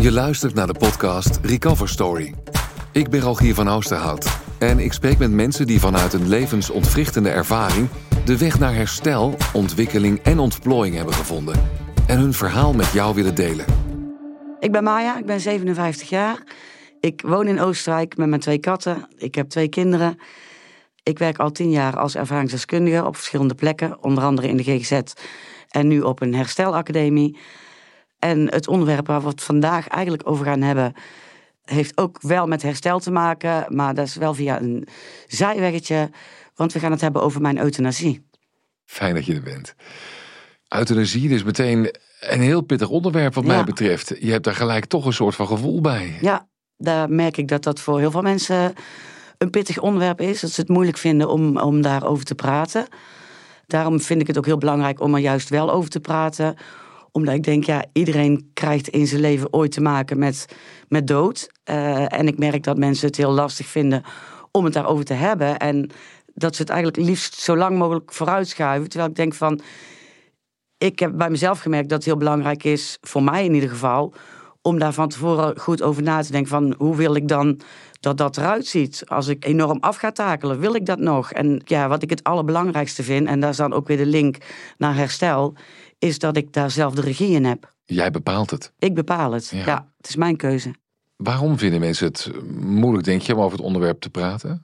Je luistert naar de podcast Recover Story. Ik ben Rogier van Oosterhout en ik spreek met mensen die vanuit een levensontwrichtende ervaring de weg naar herstel, ontwikkeling en ontplooiing hebben gevonden en hun verhaal met jou willen delen. Ik ben Maya, ik ben 57 jaar. Ik woon in Oostenrijk met mijn twee katten. Ik heb twee kinderen. Ik werk al tien jaar als ervaringsdeskundige op verschillende plekken, onder andere in de GGZ en nu op een herstelacademie. En het onderwerp waar we het vandaag eigenlijk over gaan hebben, heeft ook wel met herstel te maken, maar dat is wel via een zijweggetje, want we gaan het hebben over mijn euthanasie. Fijn dat je er bent. Euthanasie is meteen een heel pittig onderwerp wat mij betreft. Je hebt daar gelijk toch een soort van gevoel bij. Ja, daar merk ik dat dat voor heel veel mensen een pittig onderwerp is. Dat ze het moeilijk vinden om, om daarover te praten. Daarom vind ik het ook heel belangrijk om er juist wel over te praten. Omdat ik denk, ja, iedereen krijgt in zijn leven ooit te maken met, met dood. Eh, en ik merk dat mensen het heel lastig vinden om het daarover te hebben. En dat ze het eigenlijk liefst zo lang mogelijk vooruitschuiven. Terwijl ik denk van, ik heb bij mezelf gemerkt dat het heel belangrijk is, voor mij in ieder geval, om daar van tevoren goed over na te denken van hoe wil ik dan dat dat eruit ziet. Als ik enorm af ga takelen, wil ik dat nog? En ja, wat ik het allerbelangrijkste vind, en daar is dan ook weer de link naar herstel, is dat ik daar zelf de regie in heb. Jij bepaalt het. Ik bepaal het. Ja. Ja, het is mijn keuze. Waarom vinden mensen het moeilijk, denk je, om over het onderwerp te praten?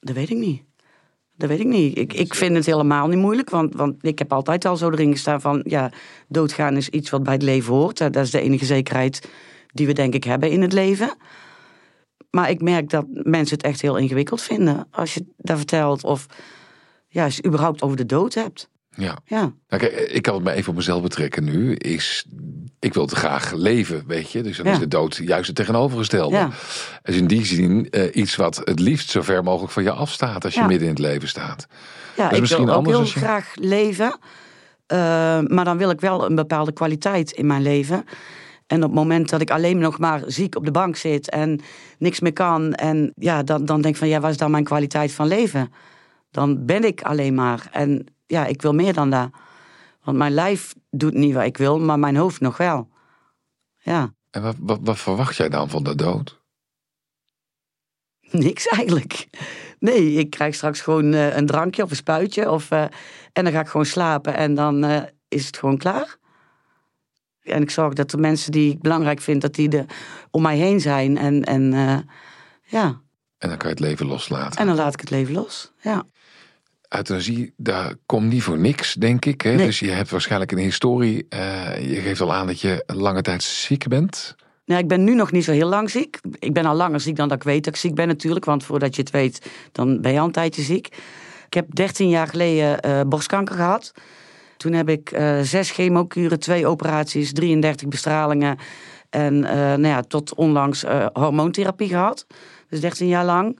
Dat weet ik niet. Dat weet ik niet. Ik, ik vind het helemaal niet moeilijk, want, want ik heb altijd al zo erin gestaan van, ja, doodgaan is iets wat bij het leven hoort. Dat is de enige zekerheid die we denk ik hebben in het leven. Maar ik merk dat mensen het echt heel ingewikkeld vinden als je daar vertelt of ja, als je überhaupt over de dood hebt. Ja. Ja, Nou, kijk, ik kan het maar even op mezelf betrekken nu. Is, ik wil het graag leven, weet je. Dus dan Ja. is de dood juist het tegenovergestelde. Ja. Dus in die zin eh, iets wat het liefst zo ver mogelijk van je afstaat als je Ja. midden in het leven staat. ja ik wil ook heel je- graag leven. eh, maar dan wil ik wel een bepaalde kwaliteit in mijn leven. En op het moment dat ik alleen nog maar ziek op de bank zit en niks meer kan. En ja, dan, dan denk ik van ja, wat is dan mijn kwaliteit van leven? Dan ben ik alleen maar. En ja, ik wil meer dan dat. Want mijn lijf doet niet wat ik wil, maar mijn hoofd nog wel. Ja, En wat, wat, wat verwacht jij dan van de dood? niks eigenlijk. Nee, ik krijg straks gewoon eh, een drankje of een spuitje. Of, eh, en dan ga ik gewoon slapen en dan eh, is het gewoon klaar. En ik zorg dat de mensen die ik belangrijk vind, dat die er om mij heen zijn. En, en ja, En dan kan je het leven loslaten. en dan laat ik het leven los. Ja. Euthanasie, daar komt niet voor niks, denk ik. Hè? Nee. Dus je hebt waarschijnlijk een historie. eh, je geeft al aan dat je een lange tijd ziek bent. Nou, ik ben nu nog niet zo heel lang ziek. Ik ben al langer ziek dan dat ik weet dat ik ziek ben natuurlijk. Want voordat je het weet, dan ben je al een tijdje ziek. Ik heb 13 jaar geleden eh, borstkanker gehad. Toen heb ik eh, zes chemokuren, twee operaties, 33 bestralingen. En nou ja, tot onlangs hormoontherapie gehad. Dus 13 jaar lang.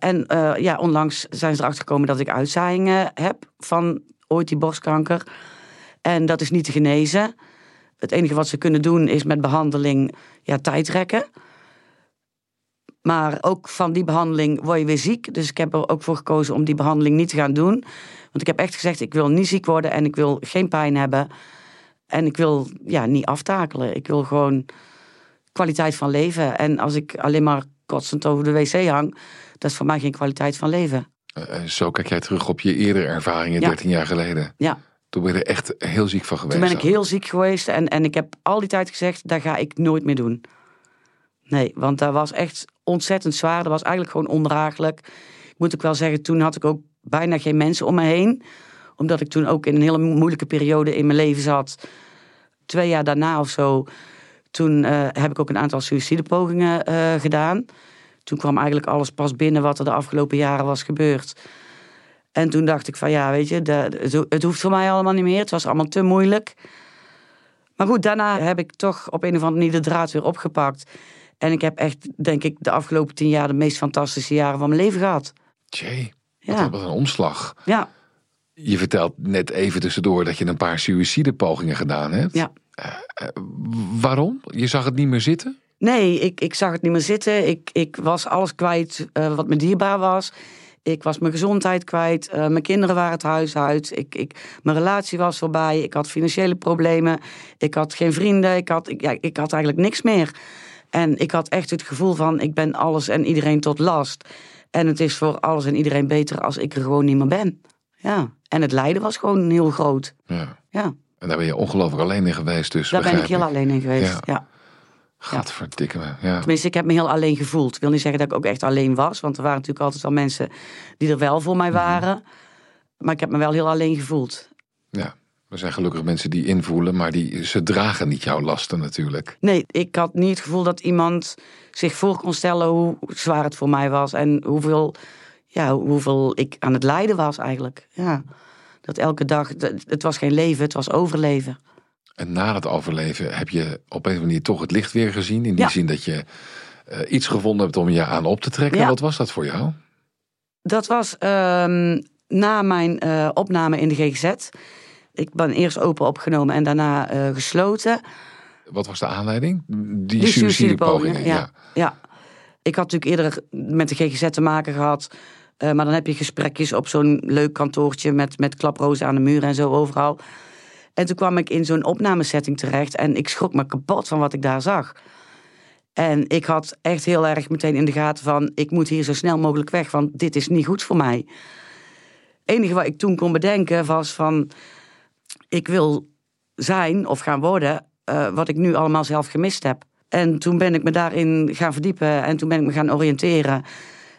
En eh, ja, onlangs zijn ze erachter gekomen dat ik uitzaaiingen heb van ooit die borstkanker. En dat is niet te genezen. Het enige wat ze kunnen doen is met behandeling ja, tijd rekken. Maar ook van die behandeling word je weer ziek. Dus ik heb er ook voor gekozen om die behandeling niet te gaan doen. Want ik heb echt gezegd, ik wil niet ziek worden en ik wil geen pijn hebben. En ik wil ja, niet aftakelen. Ik wil gewoon kwaliteit van leven. En als ik alleen maar kotsend over de wc hang, dat is voor mij geen kwaliteit van leven. Eh, zo kijk jij terug op je eerdere ervaringen Ja. 13 jaar geleden. Ja, Toen ben je er echt heel ziek van geweest. toen ben ik heel ziek geweest en, en ik heb al die tijd gezegd, dat ga ik nooit meer doen. Nee, want dat was echt ontzettend zwaar. Dat was eigenlijk gewoon ondraaglijk. Ik moet ook wel zeggen, toen had ik ook bijna geen mensen om me heen. Omdat ik toen ook in een hele moeilijke periode in mijn leven zat. Twee jaar daarna of zo, toen eh, heb ik ook een aantal suïcidepogingen eh, gedaan. Toen kwam eigenlijk alles pas binnen wat er de afgelopen jaren was gebeurd. En toen dacht ik van ja, weet je, de- het ho- het hoeft voor mij allemaal niet meer. Het was allemaal te moeilijk. Maar goed, daarna heb ik toch op een of andere manier de draad weer opgepakt. En ik heb echt, denk ik, de afgelopen tien jaar de meest fantastische jaren van mijn leven gehad. Wat, Ja. een- wat een omslag. Ja, Je vertelt net even tussendoor dat je een paar suïcidepogingen gedaan hebt. ja. Waarom? Je zag het niet meer zitten? Nee, ik, ik zag het niet meer zitten. Ik, ik was alles kwijt uh, wat me dierbaar was. Ik was mijn gezondheid kwijt. Uh, mijn kinderen waren het huis uit. Ik, ik, mijn relatie was voorbij. Ik had financiële problemen. Ik had geen vrienden. Ik had, ik, ja, ik had eigenlijk niks meer. En ik had echt het gevoel van ik ben alles en iedereen tot last. En het is voor alles en iedereen beter als ik er gewoon niet meer ben. Ja. En het lijden was gewoon heel groot. Ja. ja. En daar ben je ongelooflijk alleen in geweest dus. Daar ben ik heel alleen in geweest, ja. ja. Gadverdikke me, ja. Tenminste, ik heb me heel alleen gevoeld. Ik wil niet zeggen dat ik ook echt alleen was. Want er waren natuurlijk altijd al mensen die er wel voor mij mhm. waren. Maar ik heb me wel heel alleen gevoeld. Ja, er zijn gelukkig mensen die invoelen, maar die, ze dragen niet jouw lasten natuurlijk. Nee, ik had niet het gevoel dat iemand zich voor kon stellen hoe zwaar het voor mij was. En hoeveel, ja, hoeveel ik aan het lijden was eigenlijk. Ja. Dat elke dag, het was geen leven, het was overleven. En na het overleven heb je op een manier toch het licht weer gezien. In die zin dat je uh, iets gevonden hebt om je aan op te trekken. Wat was dat voor jou? Dat was um, na mijn uh, opname in de GGZ. Ik ben eerst open opgenomen en daarna uh, gesloten. Wat was de aanleiding? Die, Die suïcidepogingen, ja. ja. ja. Ik had natuurlijk eerder met de GGZ te maken gehad. Maar dan heb je gesprekjes op zo'n leuk kantoortje met, met klaprozen aan de muur en zo overal. En toen kwam ik in zo'n opnamesetting terecht en ik schrok me kapot van wat ik daar zag. En ik had echt heel erg meteen in de gaten van, ik moet hier zo snel mogelijk weg, want dit is niet goed voor mij. Het enige wat ik toen kon bedenken was van, ik wil zijn of gaan worden uh, wat ik nu allemaal zelf gemist heb. En toen ben ik me daarin gaan verdiepen en toen ben ik me gaan oriënteren.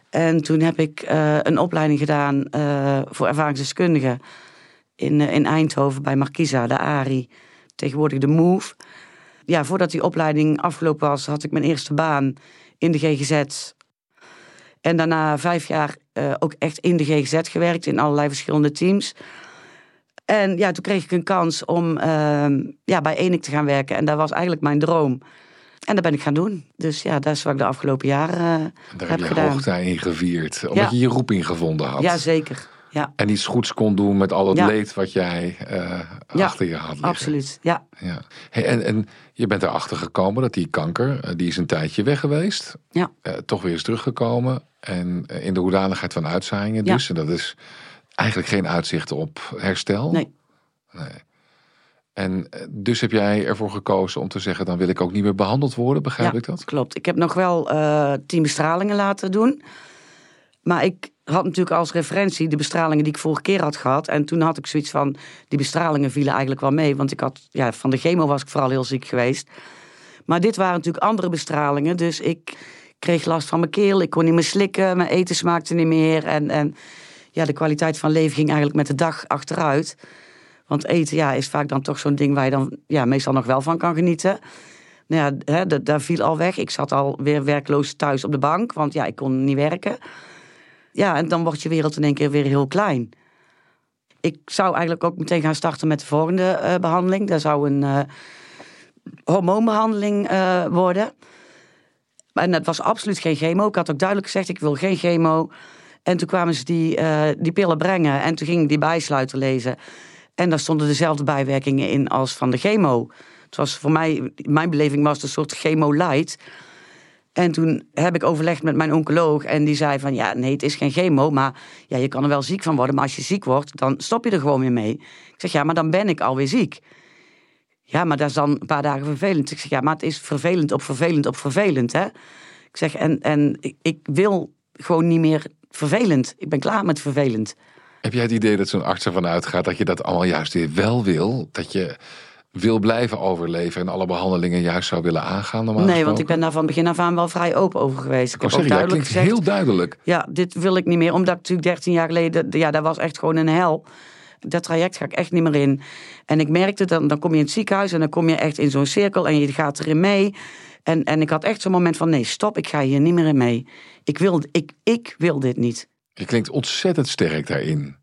En toen heb ik uh, een opleiding gedaan uh, voor ervaringsdeskundigen in, in Eindhoven bij Marquisa, de ARI, tegenwoordig de MOVE. Ja, voordat die opleiding afgelopen was, had ik mijn eerste baan in de GGZ. En daarna vijf jaar uh, ook echt in de GGZ gewerkt, in allerlei verschillende teams. En ja, toen kreeg ik een kans om uh, ja, bij Enik te gaan werken. En dat was eigenlijk mijn droom. En dat ben ik gaan doen. Dus ja, dat is wat ik de afgelopen jaren uh, Daar heb, je gedaan. hoogtij in gevierd. Omdat je je roeping gevonden had. Ja, zeker. Ja. En iets goeds kon doen met al het leed wat jij uh, achter je had liggen. Absoluut, ja. ja. Hey, en, en je bent erachter gekomen dat die kanker, uh, die is een tijdje weg geweest. Ja. Uh, toch weer is teruggekomen. En in de hoedanigheid van uitzaaiingen dus. En dat is eigenlijk geen uitzicht op herstel. Nee. nee. En dus heb jij ervoor gekozen om te zeggen, dan wil ik ook niet meer behandeld worden, begrijp ik dat? klopt. Ik heb nog wel tien bestralingen laten doen. Maar ik had natuurlijk als referentie de bestralingen die ik vorige keer had gehad. En toen had ik zoiets van, die bestralingen vielen eigenlijk wel mee. Want ik had, ja, van de chemo was ik vooral heel ziek geweest. Maar dit waren natuurlijk andere bestralingen. Dus ik kreeg last van mijn keel. Ik kon niet meer slikken. Mijn eten smaakte niet meer. En, en ja, de kwaliteit van leven ging eigenlijk met de dag achteruit. Want eten ja, is vaak dan toch zo'n ding waar je dan ja, meestal nog wel van kan genieten. Nou ja, hè, daar viel al weg. Ik zat al weer werkloos thuis op de bank. Want ja, ik kon niet werken. Ja, en dan wordt je wereld in één keer weer heel klein. Ik zou eigenlijk ook meteen gaan starten met de volgende uh, behandeling. Dat zou een uh, hormoonbehandeling uh, worden. En dat was absoluut geen chemo. Ik had ook duidelijk gezegd, ik wil geen chemo. En toen kwamen ze die, die pillen brengen. En toen ging ik die bijsluiter lezen. En daar stonden dezelfde bijwerkingen in als van de chemo. Het was voor mij, mijn beleving was een soort chemo light. En toen heb ik overlegd met mijn oncoloog en die zei van ja, nee, het is geen chemo, maar ja, je kan er wel ziek van worden, maar als je ziek wordt, dan stop je er gewoon weer mee. Ik zeg ja, maar dan ben ik alweer ziek. Ja, maar dat is dan een paar dagen vervelend. Ik zeg ja, maar het is vervelend op vervelend op vervelend, hè. Ik zeg en, en ik wil gewoon niet meer vervelend. Ik ben klaar met vervelend. Heb jij het idee dat zo'n arts ervan uitgaat dat je dat allemaal juist weer wel wil? Dat je wil blijven overleven en alle behandelingen juist zou willen aangaan? Nee, gesproken? want ik ben daar van begin af aan wel vrij open over geweest. Ik, ik heb ook duidelijk gezegd, heel duidelijk. Ja, dit wil ik niet meer, omdat ik natuurlijk 13 jaar geleden, ja, dat was echt gewoon een hel. Dat traject ga ik echt niet meer in. En ik merkte, dan, dan kom je in het ziekenhuis en dan kom je echt in zo'n cirkel en je gaat erin mee. En, en ik had echt zo'n moment van, nee, stop, ik ga hier niet meer in mee. Ik wil, ik, ik wil dit niet. Je klinkt ontzettend sterk daarin.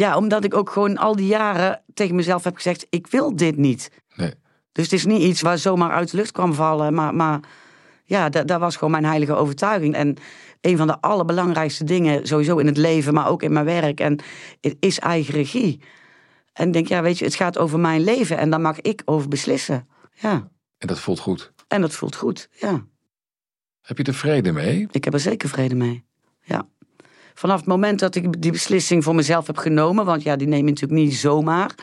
Ja, omdat ik ook gewoon al die jaren tegen mezelf heb gezegd: ik wil dit niet. Nee. Dus het is niet iets waar zomaar uit de lucht kwam vallen. Maar, maar ja, dat, dat was gewoon mijn heilige overtuiging. En een van de allerbelangrijkste dingen sowieso in het leven, maar ook in mijn werk. En is eigen regie. En ik denk, ja, weet je, het gaat over mijn leven en daar mag ik over beslissen. Ja. En dat voelt goed. En dat voelt goed, ja. Heb je er vrede mee? Ik heb er zeker vrede mee. Ja. Vanaf het moment dat ik die beslissing voor mezelf heb genomen, want ja, die neem je natuurlijk niet zomaar.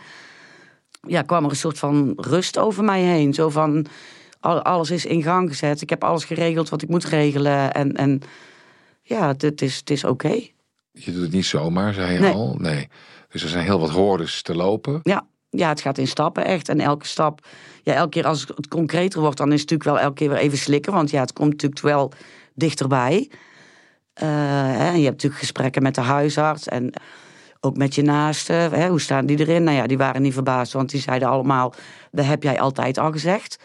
Ja, kwam er een soort van rust over mij heen. Zo van, alles is in gang gezet. Ik heb alles geregeld wat ik moet regelen. En, en ja, het, is, het is oké. Je doet het niet zomaar, zei je al. Nee. Dus er zijn heel wat hordes te lopen. Ja, ja, het gaat in stappen echt. En elke stap, ja, elke keer als het concreter wordt, dan is het natuurlijk wel elke keer weer even slikken. Want ja, het komt natuurlijk wel dichterbij. Uh, en je hebt natuurlijk gesprekken met de huisarts en ook met je naasten. Hè, hoe staan die erin? Nou ja, die waren niet verbaasd, want die zeiden allemaal: dat heb jij altijd al gezegd.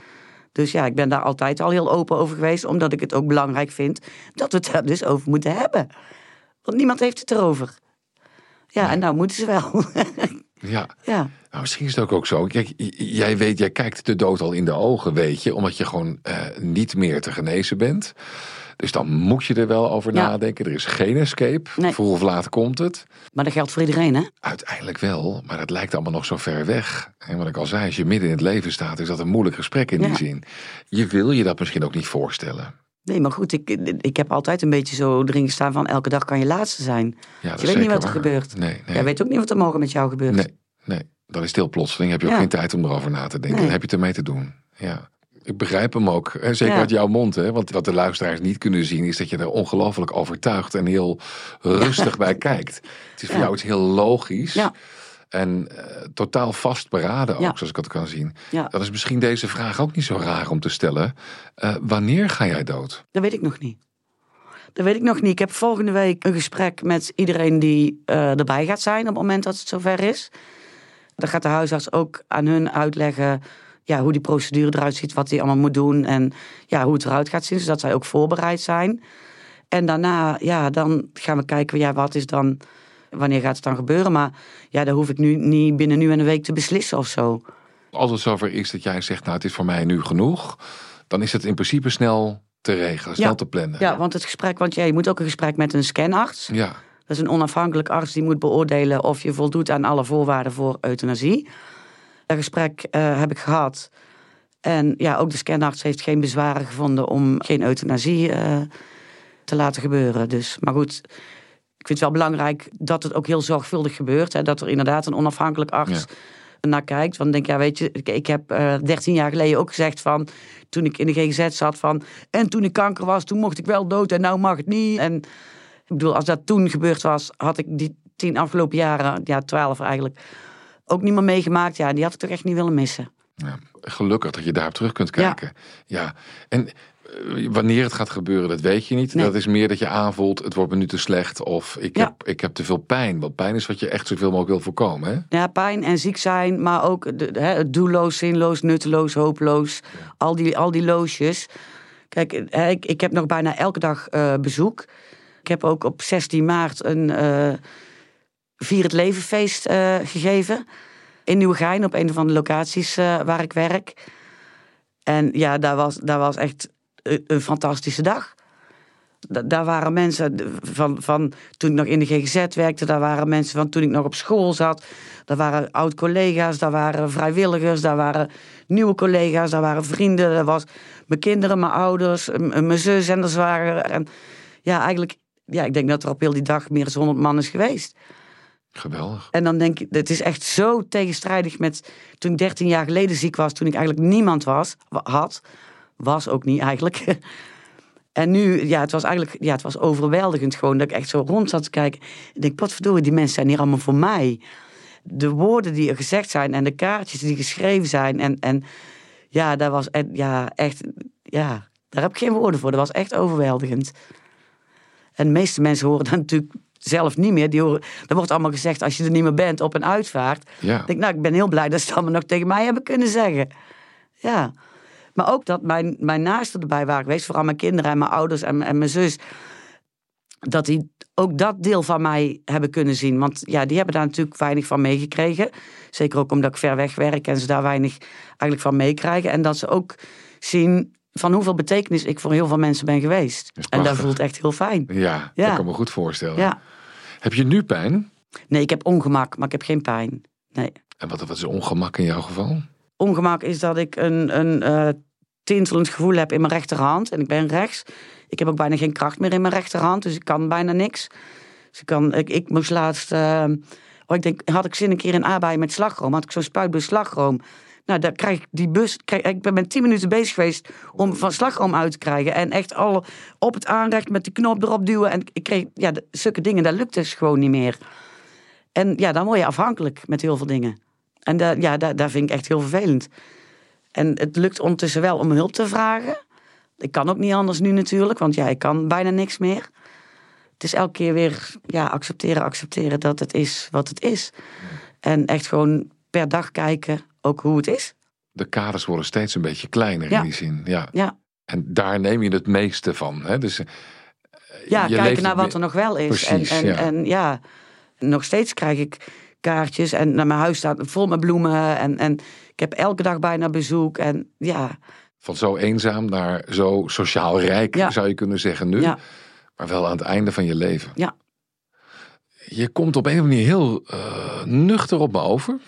Dus ja, ik ben daar altijd al heel open over geweest, omdat ik het ook belangrijk vind dat we het er dus over moeten hebben. Want niemand heeft het erover. Ja, en nou moeten ze wel. ja. ja. Nou, misschien is het ook, ook zo. Kijk, jij weet, jij kijkt de dood al in de ogen, weet je, omdat je gewoon uh, niet meer te genezen bent. Dus dan moet je er wel over nadenken. Er is geen escape. Nee. Vroeg of laat komt het. Maar dat geldt voor iedereen, hè? Uiteindelijk wel, maar het lijkt allemaal nog zo ver weg. En wat ik al zei, als je midden in het leven staat, is dat een moeilijk gesprek in die zin. Je wil je dat misschien ook niet voorstellen. Nee, maar goed, ik, ik heb altijd een beetje zo erin gestaan van elke dag kan je laatste zijn. Ja, je weet niet wat er gebeurt. Nee, nee. Jij weet ook niet wat er morgen met jou gebeurt. Nee, nee. Dan is stil plotseling. Heb je ook geen tijd om erover na te denken. Dan heb je het ermee te doen. Ja. Ik begrijp hem ook. Zeker uit jouw mond. Hè? Want wat de luisteraars niet kunnen zien, is dat je er ongelooflijk overtuigd en heel rustig bij kijkt. Het is voor jou iets heel logisch. Ja. En uh, totaal vastberaden ook, zoals ik het kan zien. Ja. Dan is misschien deze vraag ook niet zo raar om te stellen. Uh, wanneer ga jij dood? Dat weet ik nog niet. Dat weet ik nog niet. Ik heb volgende week een gesprek met iedereen die uh, erbij gaat zijn op het moment dat het zover is. Dan gaat de huisarts ook aan hun uitleggen ja, hoe die procedure eruit ziet, wat hij allemaal moet doen en ja, hoe het eruit gaat zien, zodat zij ook voorbereid zijn. En daarna, ja, dan gaan we kijken, ja, wat is dan, wanneer gaat het dan gebeuren? Maar ja, daar hoef ik nu niet binnen nu en een week te beslissen of zo. Als het zover is dat jij zegt, nou, het is voor mij nu genoeg, dan is het in principe snel te regelen, snel te plannen. Ja, want het gesprek, want ja, je moet ook een gesprek met een scanarts. Ja. Dat is een onafhankelijk arts die moet beoordelen of je voldoet aan alle voorwaarden voor euthanasie. Dat gesprek uh, heb ik gehad. En ja, ook de scanarts heeft geen bezwaren gevonden om geen euthanasie uh, te laten gebeuren. Dus, maar goed, ik vind het wel belangrijk dat het ook heel zorgvuldig gebeurt. Hè, dat er inderdaad een onafhankelijk arts naar kijkt. Want denk, ja, weet je, ik heb uh, eh, 13 jaar geleden ook gezegd van, toen ik in de GGZ zat van, en toen ik kanker was, toen mocht ik wel dood en nou mag het niet. En ik bedoel, als dat toen gebeurd was, had ik die tien afgelopen jaren, ja, twaalf eigenlijk, ook niet meer meegemaakt. Ja, die had ik toch echt niet willen missen. Ja, gelukkig dat je daarop terug kunt kijken. Ja. En eh, wanneer het gaat gebeuren, dat weet je niet. Dat is meer dat je aanvoelt, het wordt me nu te slecht. Of ik, heb, ik heb te veel pijn. Want pijn is wat je echt zoveel mogelijk wil voorkomen. Hè? Ja, pijn en ziek zijn. Maar ook de, doelloos, zinloos, nutteloos, hopeloos. Al die, al die loosjes. Kijk, ik, ik heb nog bijna elke dag uh, bezoek. Ik heb ook op 16 maart een... Uh, Vier het Levenfeest uh, gegeven. In Nieuwegein, op een van de locaties waar ik werk. En ja, daar was, daar was echt een, fantastische dag. daar waren mensen van, van toen ik nog in de GGZ werkte, daar waren mensen van toen ik nog op school zat. Daar waren oud-collega's, daar waren vrijwilligers, daar waren nieuwe collega's, daar waren vrienden. Daar was mijn kinderen, mijn ouders, mijn zus en de zwager. En ja, eigenlijk, ja, ik denk dat er op heel die dag meer dan 100 man is geweest. Geweldig. En dan denk ik, het is echt zo tegenstrijdig met toen ik 13 jaar geleden ziek was, toen ik eigenlijk niemand was, had. Was ook niet eigenlijk. En nu, ja, het was eigenlijk ja, het was overweldigend gewoon dat ik echt zo rond zat te kijken. Ik denk, wat verdorie, die mensen zijn hier allemaal voor mij. De woorden die er gezegd zijn en de kaartjes die geschreven zijn. En, en ja, dat was ja, echt, ja, daar heb ik geen woorden voor. Dat was echt overweldigend. En de meeste mensen horen dan natuurlijk zelf niet meer. Die horen, er wordt allemaal gezegd als je er niet meer bent op een uitvaart. Ja. Ik denk, nou, ik ben heel blij dat ze het allemaal nog tegen mij hebben kunnen zeggen. Ja. Maar ook dat mijn, mijn naasten erbij waren geweest, vooral mijn kinderen en mijn ouders en, en mijn zus. Dat die ook dat deel van mij hebben kunnen zien. Want ja, die hebben daar natuurlijk weinig van meegekregen. Zeker ook omdat ik ver weg werk en ze daar weinig eigenlijk van meekrijgen. En dat ze ook zien van hoeveel betekenis ik voor heel veel mensen ben geweest. En dat voelt echt heel fijn. Ja, ja, dat kan me goed voorstellen. Ja. Heb je nu pijn? Nee, ik heb ongemak, maar ik heb geen pijn. Nee. En wat, wat is ongemak in jouw geval? Ongemak is dat ik een, een tintelend gevoel heb in mijn rechterhand. En ik ben rechts. Ik heb ook bijna geen kracht meer in mijn rechterhand. Dus ik kan bijna niks. Dus ik, kan, ik, moest laatst... Uh, oh, ik denk, had ik zin een keer in aardbeien met slagroom. Had ik zo'n spuitbus slagroom. Nou, daar krijg ik die bus. Ik ben tien minuten bezig geweest om van slagroom uit te krijgen. En echt al op het aanrecht met de knop erop duwen. En ik kreeg, ja, zulke dingen, dat lukt dus gewoon niet meer. En ja, dan word je afhankelijk met heel veel dingen. En da, ja, daar, daar vind ik echt heel vervelend. En het lukt ondertussen wel om hulp te vragen. Ik kan ook niet anders nu natuurlijk, want ja, ik kan bijna niks meer. Het is elke keer weer ja, accepteren, accepteren dat het is wat het is. En echt gewoon per dag kijken ook hoe het is. De kaders worden steeds een beetje kleiner in die zin. Ja. ja. En daar neem je het meeste van. Hè? Dus, eh, ja, kijken naar wat er nog wel is. Precies, en, en, ja. en ja, nog steeds krijg ik kaartjes en naar mijn huis staat vol met bloemen. En, en ik heb elke dag bijna bezoek. En ja. Van zo eenzaam naar zo sociaal rijk, zou je kunnen zeggen nu. Ja. Maar wel aan het einde van je leven. Ja. Je komt op een of andere manier heel uh, nuchter op me over.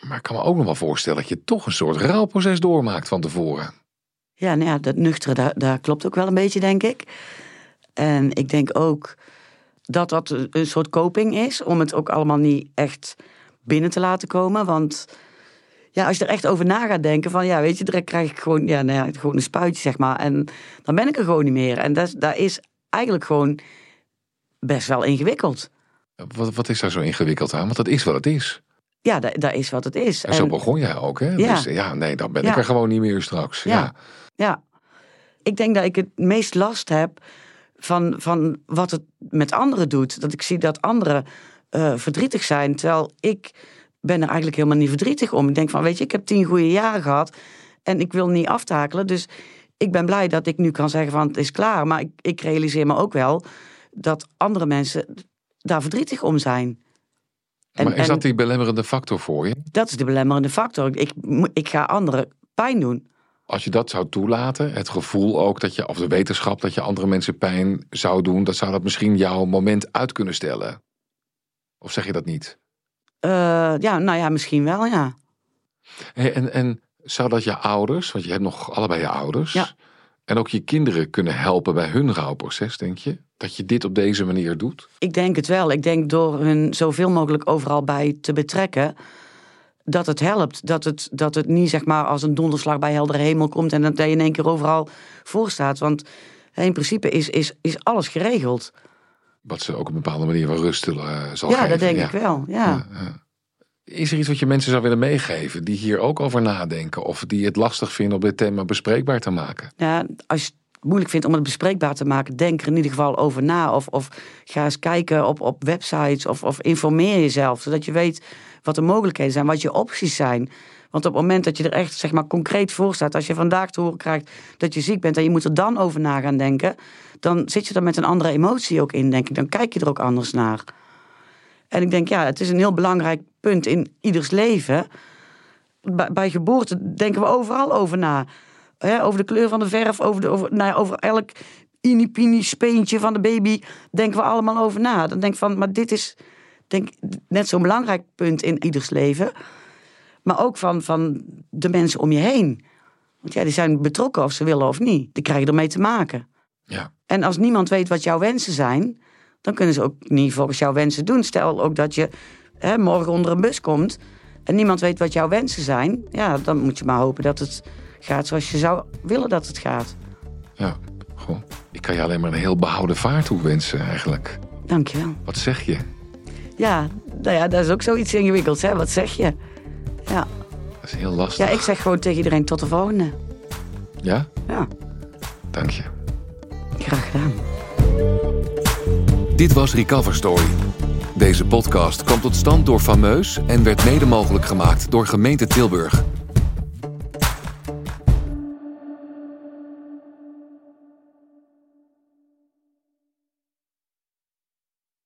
Maar ik kan me ook nog wel voorstellen dat je toch een soort rouwproces doormaakt van tevoren. Ja, nou ja, dat nuchtere, daar, daar klopt ook wel een beetje, denk ik. En ik denk ook dat dat een soort coping is, om het ook allemaal niet echt binnen te laten komen. Want ja, als je er echt over na gaat denken, van ja, weet je, dan krijg ik gewoon, ja, nou ja, gewoon een spuitje, zeg maar. En dan ben ik er gewoon niet meer. En dat, dat is eigenlijk gewoon best wel ingewikkeld. Wat, wat is daar zo ingewikkeld aan? Want dat is wat het is. Ja, dat, dat is wat het is. En, zo begon jij ook, hè? Ja. Dus ja, nee, dan ben ik er gewoon niet meer straks. Ja. ja. ja. Ik denk dat ik het meest last heb van, van wat het met anderen doet. Dat ik zie dat anderen uh, verdrietig zijn, terwijl ik ben er eigenlijk helemaal niet verdrietig om. Ik denk van, weet je, ik heb tien goede jaren gehad en ik wil niet aftakelen. Dus ik ben blij dat ik nu kan zeggen van, het is klaar. Maar ik, ik realiseer me ook wel dat andere mensen daar verdrietig om zijn. En, maar is dat die belemmerende factor voor je? Dat is de belemmerende factor. Ik, ik ga anderen pijn doen. Als je dat zou toelaten, het gevoel ook dat je, of de wetenschap dat je andere mensen pijn zou doen, dat zou dat misschien jouw moment uit kunnen stellen. Of zeg je dat niet? Uh, ja, nou ja, misschien wel, ja. Hey, en, en zou dat je ouders, want je hebt nog allebei je ouders, ja. en ook je kinderen kunnen helpen bij hun rouwproces, denk je? Dat je dit op deze manier doet? Ik denk het wel. Ik denk door hun zoveel mogelijk overal bij te betrekken, dat het helpt. Dat het, dat het niet zeg maar als een donderslag bij heldere hemel komt en dat je in één keer overal voor staat. Want in principe is, is, is alles geregeld. Wat ze ook op een bepaalde manier van rust uh, zal ja, geven. Dat denk ik wel, ja. ja. Is er iets wat je mensen zou willen meegeven die hier ook over nadenken? Of die het lastig vinden om dit thema bespreekbaar te maken? Ja, als je het moeilijk vindt om het bespreekbaar te maken, denk er in ieder geval over na. Of, of ga eens kijken op, op websites of, of informeer jezelf, zodat je weet wat de mogelijkheden zijn, wat je opties zijn. Want op het moment dat je er echt zeg maar, concreet voor staat, als je vandaag te horen krijgt dat je ziek bent en je moet er dan over na gaan denken, dan zit je er met een andere emotie ook in, denk ik. Dan kijk je er ook anders naar. En ik denk, ja, het is een heel belangrijk punt in ieders leven. Bij, bij geboorte denken we overal over na. over de kleur van de verf, over, de, over, nou, over elk inipini speentje van de baby denken we allemaal over na. Dan denk ik van, maar dit is denk net zo'n belangrijk punt in ieders leven. Maar ook van, van de mensen om je heen. Want ja, die zijn betrokken of ze willen of niet. Die krijgen ermee te maken. Ja. En als niemand weet wat jouw wensen zijn, dan kunnen ze ook niet volgens jouw wensen doen. Stel ook dat je hè, morgen onder een bus komt en niemand weet wat jouw wensen zijn. Ja, dan moet je maar hopen dat het gaat zoals je zou willen dat het gaat. Ja, goh. Ik kan je alleen maar een heel behouden vaart wensen eigenlijk. Dankjewel. Wat zeg je? Ja, nou ja, dat is ook zoiets ingewikkelds, hè? Wat zeg je? Ja. Dat is heel lastig. Ja, ik zeg gewoon tegen iedereen tot de volgende. Ja? Ja. Dank je. Graag gedaan. Dit was Recover Story. Deze podcast kwam tot stand door Fameus en werd mede mogelijk gemaakt door gemeente Tilburg.